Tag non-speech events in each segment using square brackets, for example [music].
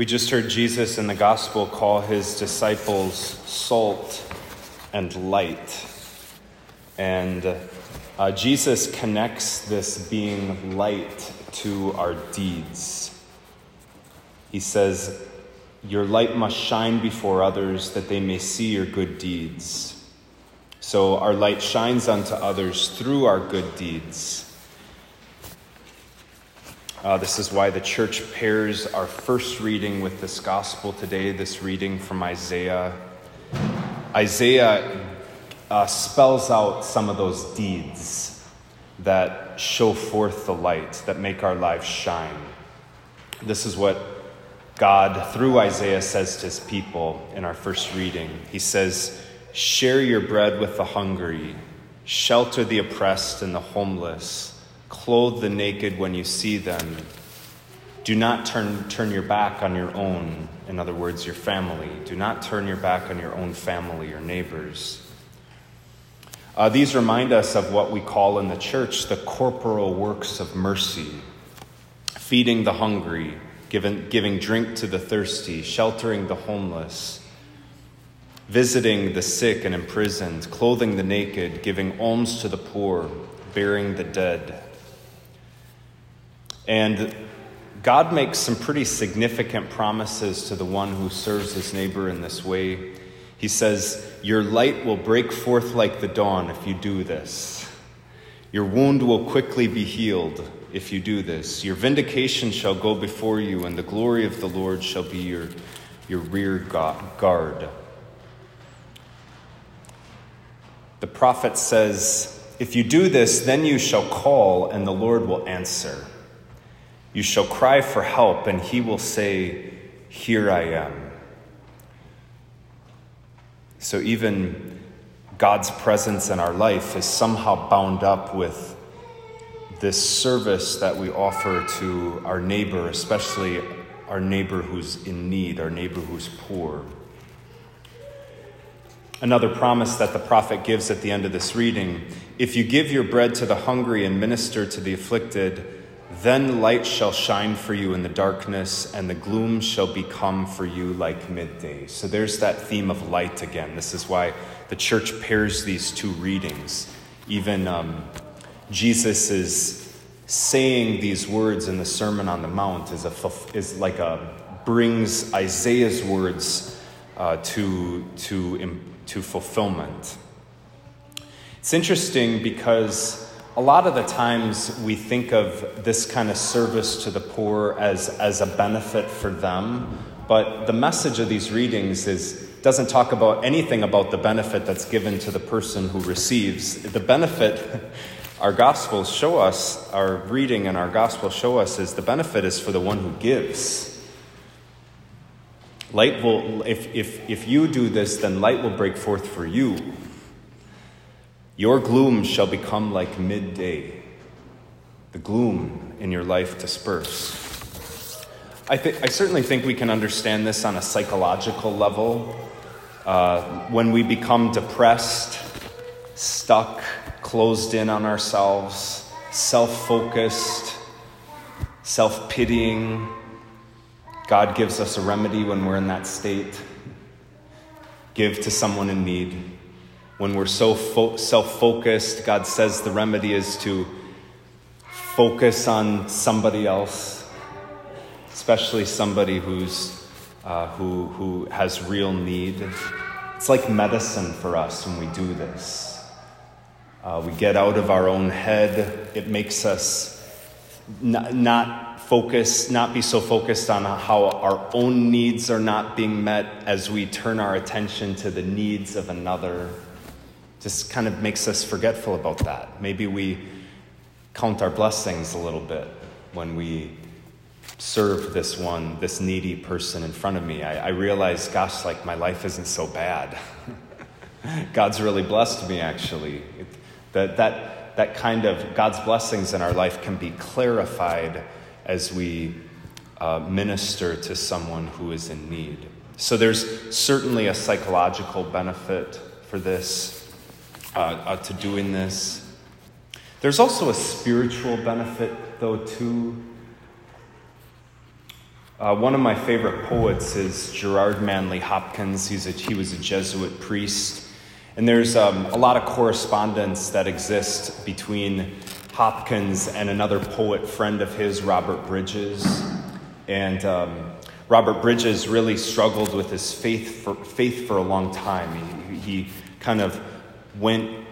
We just heard Jesus in the gospel call his disciples salt and light. And uh, Jesus connects this being light to our deeds. He says, Your light must shine before others that they may see your good deeds. So our light shines unto others through our good deeds. Uh, this is why the church pairs our first reading with this gospel today, this reading from Isaiah. Isaiah uh, spells out some of those deeds that show forth the light, that make our lives shine. This is what God, through Isaiah, says to his people in our first reading. He says, Share your bread with the hungry, shelter the oppressed and the homeless Clothe the naked when you see them. Do not turn, turn your back on your own, in other words, your family. Do not turn your back on your own family, your neighbors. Uh, these remind us of what we call in the church the corporal works of mercy feeding the hungry, giving, giving drink to the thirsty, sheltering the homeless, visiting the sick and imprisoned, clothing the naked, giving alms to the poor, burying the dead. And God makes some pretty significant promises to the one who serves his neighbor in this way. He says, Your light will break forth like the dawn if you do this. Your wound will quickly be healed if you do this. Your vindication shall go before you, and the glory of the Lord shall be your, your rear guard. The prophet says, If you do this, then you shall call, and the Lord will answer. You shall cry for help, and he will say, Here I am. So even God's presence in our life is somehow bound up with this service that we offer to our neighbor, especially our neighbor who's in need, our neighbor who's poor. Another promise that the prophet gives at the end of this reading if you give your bread to the hungry and minister to the afflicted, then light shall shine for you in the darkness, and the gloom shall become for you like midday. So there's that theme of light again. This is why the church pairs these two readings. Even um, Jesus is saying these words in the Sermon on the Mount is, a, is like a brings Isaiah's words uh, to, to, to fulfillment. It's interesting because a lot of the times we think of this kind of service to the poor as, as a benefit for them, but the message of these readings is doesn't talk about anything about the benefit that's given to the person who receives. The benefit [laughs] our gospels show us, our reading and our gospel show us is the benefit is for the one who gives. Light will if if if you do this, then light will break forth for you. Your gloom shall become like midday, the gloom in your life disperse. I, th- I certainly think we can understand this on a psychological level. Uh, when we become depressed, stuck, closed in on ourselves, self focused, self pitying, God gives us a remedy when we're in that state. Give to someone in need. When we're so fo- self focused, God says the remedy is to focus on somebody else, especially somebody who's, uh, who, who has real need. It's like medicine for us when we do this. Uh, we get out of our own head. It makes us not, not focus, not be so focused on how our own needs are not being met as we turn our attention to the needs of another just kind of makes us forgetful about that. Maybe we count our blessings a little bit when we serve this one, this needy person in front of me. I, I realize, gosh, like my life isn't so bad. [laughs] God's really blessed me, actually. It, that, that, that kind of God's blessings in our life can be clarified as we uh, minister to someone who is in need. So there's certainly a psychological benefit for this uh, uh, to doing this. There's also a spiritual benefit, though, too. Uh, one of my favorite poets is Gerard Manley Hopkins. He's a, he was a Jesuit priest. And there's um, a lot of correspondence that exists between Hopkins and another poet friend of his, Robert Bridges. And um, Robert Bridges really struggled with his faith for, faith for a long time. He, he kind of went,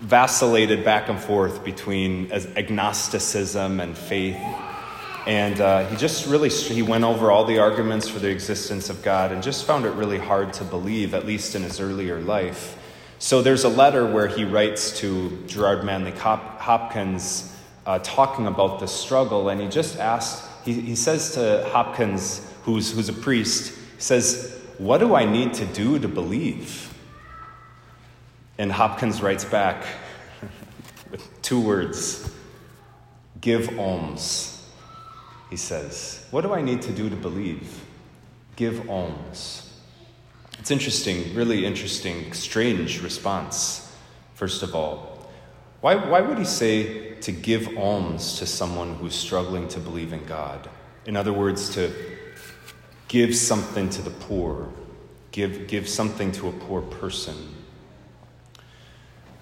vacillated back and forth between agnosticism and faith. And uh, he just really he went over all the arguments for the existence of God and just found it really hard to believe, at least in his earlier life. So there's a letter where he writes to Gerard Manley Hopkins uh, talking about the struggle, and he just asked, he, he says to Hopkins, who's, who's a priest, says, What do I need to do to believe? And Hopkins writes back with two words Give alms he says. What do I need to do to believe? Give alms. It's interesting, really interesting, strange response, first of all. Why, why would he say to give alms to someone who's struggling to believe in God? In other words, to give something to the poor, give, give something to a poor person.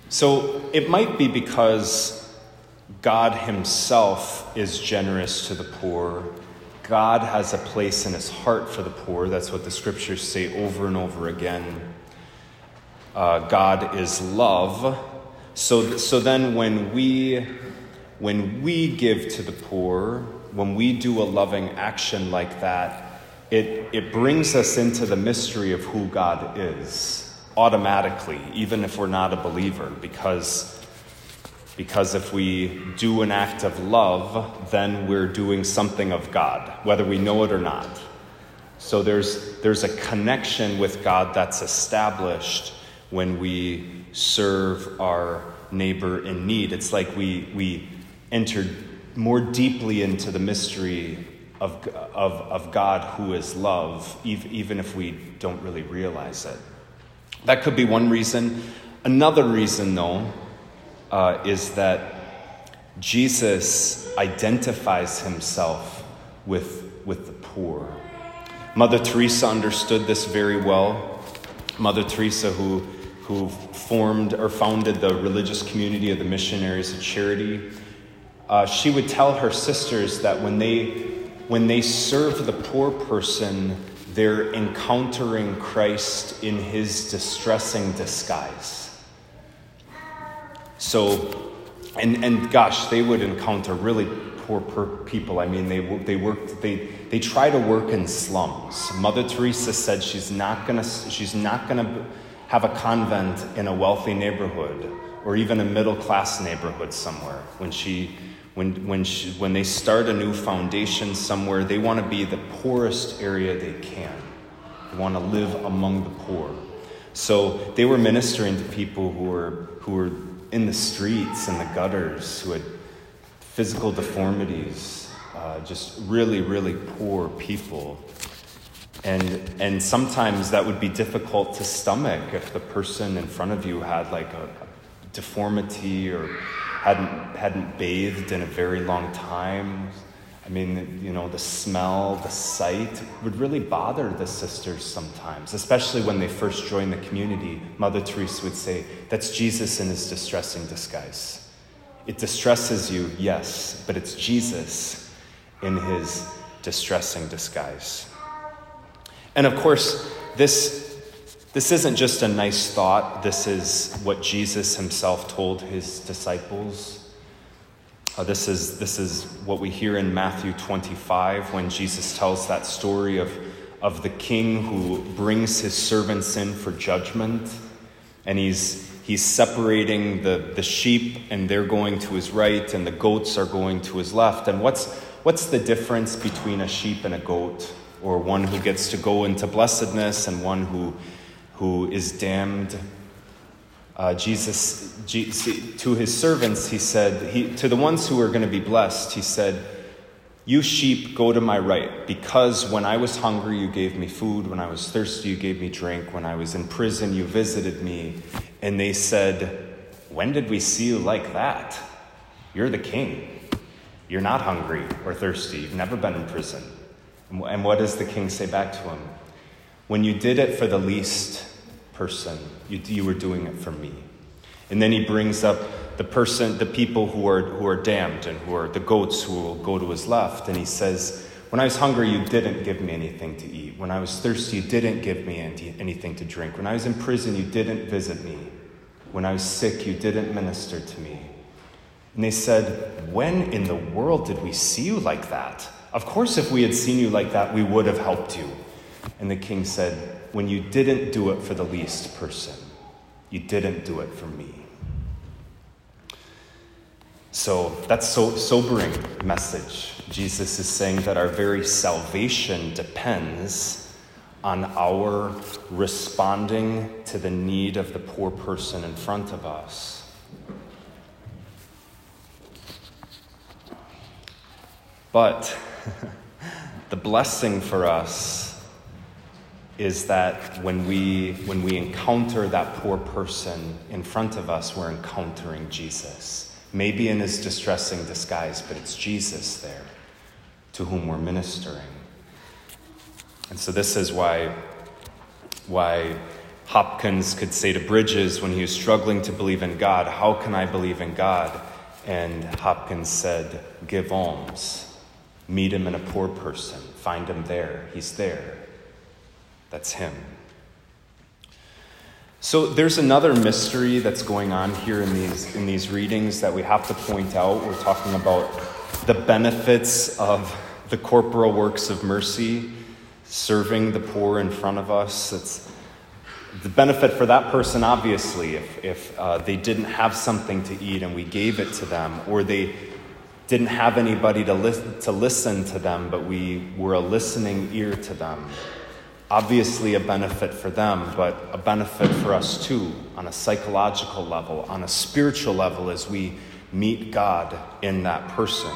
So it might be because God Himself is generous to the poor. God has a place in His heart for the poor. That's what the scriptures say over and over again. Uh, God is love. So, so then, when we, when we give to the poor, when we do a loving action like that, it, it brings us into the mystery of who God is automatically, even if we're not a believer, because because if we do an act of love, then we're doing something of God, whether we know it or not. So there's, there's a connection with God that's established when we serve our neighbor in need. It's like we, we enter more deeply into the mystery of, of, of God who is love, even if we don't really realize it. That could be one reason. Another reason, though, uh, is that Jesus identifies himself with, with the poor. Mother Teresa understood this very well. Mother Teresa, who, who formed or founded the religious community of the Missionaries of Charity, uh, she would tell her sisters that when they, when they serve the poor person, they're encountering Christ in his distressing disguise. So, and, and gosh, they would encounter really poor, poor people. I mean, they, they worked, they, they try to work in slums. Mother Teresa said she's not gonna, she's not gonna have a convent in a wealthy neighborhood or even a middle class neighborhood somewhere. When she, when, when, she, when they start a new foundation somewhere, they want to be the poorest area they can. They want to live among the poor. So they were ministering to people who were, who were in the streets and the gutters who had physical deformities, uh, just really, really poor people. And, and sometimes that would be difficult to stomach if the person in front of you had like a, a deformity or hadn't, hadn't bathed in a very long time. I mean, you know, the smell, the sight would really bother the sisters sometimes, especially when they first joined the community. Mother Teresa would say, That's Jesus in his distressing disguise. It distresses you, yes, but it's Jesus in his distressing disguise. And of course, this, this isn't just a nice thought, this is what Jesus himself told his disciples uh, this, is, this is what we hear in Matthew 25 when Jesus tells that story of, of the king who brings his servants in for judgment. And he's, he's separating the, the sheep, and they're going to his right, and the goats are going to his left. And what's, what's the difference between a sheep and a goat? Or one who gets to go into blessedness and one who, who is damned uh, Jesus, to his servants, he said, he, to the ones who are going to be blessed, he said, You sheep, go to my right, because when I was hungry, you gave me food. When I was thirsty, you gave me drink. When I was in prison, you visited me. And they said, When did we see you like that? You're the king. You're not hungry or thirsty. You've never been in prison. And what does the king say back to him? When you did it for the least person, you, you were doing it for me. And then he brings up the person, the people who are, who are damned and who are the goats who will go to his left. And he says, When I was hungry, you didn't give me anything to eat. When I was thirsty, you didn't give me anything to drink. When I was in prison, you didn't visit me. When I was sick, you didn't minister to me. And they said, When in the world did we see you like that? Of course, if we had seen you like that, we would have helped you. And the king said, When you didn't do it for the least person, you didn't do it for me. So that's so sobering message. Jesus is saying that our very salvation depends on our responding to the need of the poor person in front of us. But [laughs] the blessing for us is that when we, when we encounter that poor person in front of us, we're encountering Jesus. Maybe in his distressing disguise, but it's Jesus there to whom we're ministering. And so, this is why, why Hopkins could say to Bridges when he was struggling to believe in God, How can I believe in God? And Hopkins said, Give alms. Meet him in a poor person. Find him there. He's there. That's him. So there's another mystery that's going on here in these, in these readings that we have to point out. We're talking about the benefits of the corporal works of mercy, serving the poor in front of us. It's the benefit for that person, obviously, if, if uh, they didn't have something to eat and we gave it to them, or they didn't have anybody to, li- to listen to them, but we were a listening ear to them. Obviously, a benefit for them, but a benefit for us too, on a psychological level, on a spiritual level, as we meet God in that person.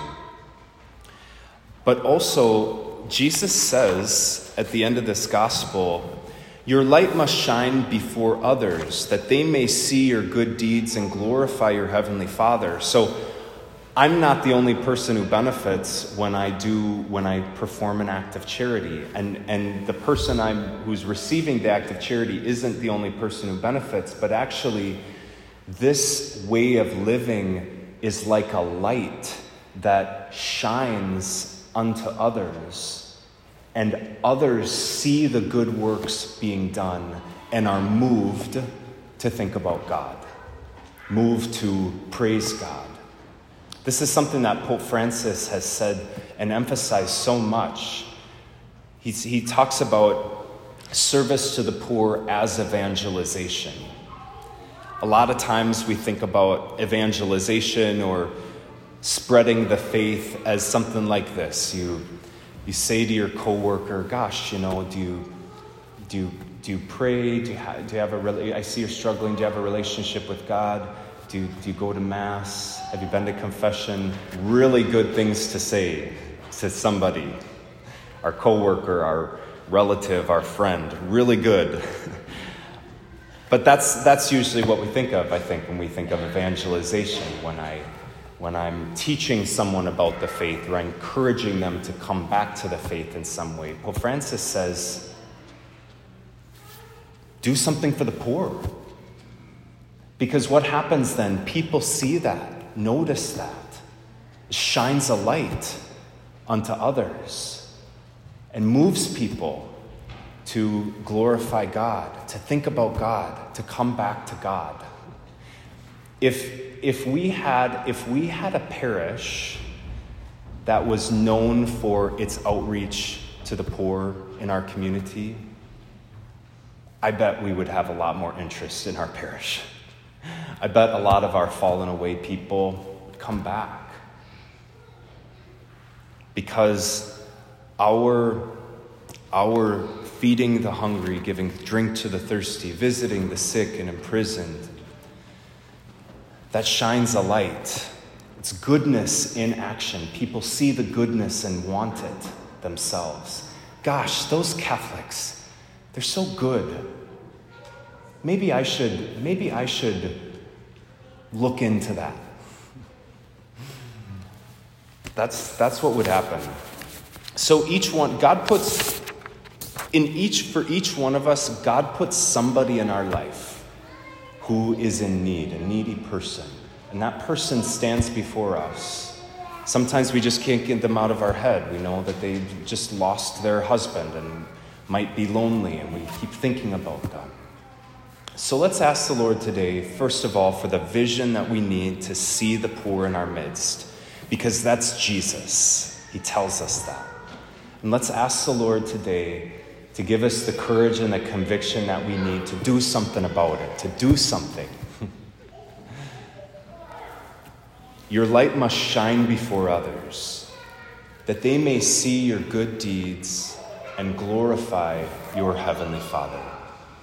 But also, Jesus says at the end of this gospel, Your light must shine before others, that they may see your good deeds and glorify your heavenly Father. So, I'm not the only person who benefits when I do when I perform an act of charity. And and the person I'm who's receiving the act of charity isn't the only person who benefits, but actually this way of living is like a light that shines unto others and others see the good works being done and are moved to think about God, moved to praise God this is something that Pope Francis has said and emphasized so much. He's, he talks about service to the poor as evangelization. A lot of times we think about evangelization or spreading the faith as something like this. You, you say to your coworker, "Gosh, you know, do you do you, do you pray? Do you, ha- do you have a I see you're struggling. Do you have a relationship with God? Do you, do you go to Mass? Have you been to confession? Really good things to say to somebody, our coworker, our relative, our friend. Really good. [laughs] but that's, that's usually what we think of, I think, when we think of evangelization, when, I, when I'm teaching someone about the faith or encouraging them to come back to the faith in some way. Pope Francis says, do something for the poor. Because what happens then? People see that, notice that, it shines a light unto others, and moves people to glorify God, to think about God, to come back to God. If, if, we, had, if we had a parish that was known for its outreach to the poor in our community, I bet we would have a lot more interest in our parish. I bet a lot of our fallen away people come back because our, our feeding the hungry, giving drink to the thirsty, visiting the sick and imprisoned, that shines a light. It's goodness in action. People see the goodness and want it themselves. Gosh, those Catholics, they're so good. Maybe I should, maybe I should look into that. That's, that's what would happen. So each one, God puts in each for each one of us, God puts somebody in our life who is in need, a needy person. And that person stands before us. Sometimes we just can't get them out of our head. We know that they just lost their husband and might be lonely, and we keep thinking about them. So let's ask the Lord today, first of all, for the vision that we need to see the poor in our midst, because that's Jesus. He tells us that. And let's ask the Lord today to give us the courage and the conviction that we need to do something about it, to do something. [laughs] Your light must shine before others, that they may see your good deeds and glorify your Heavenly Father.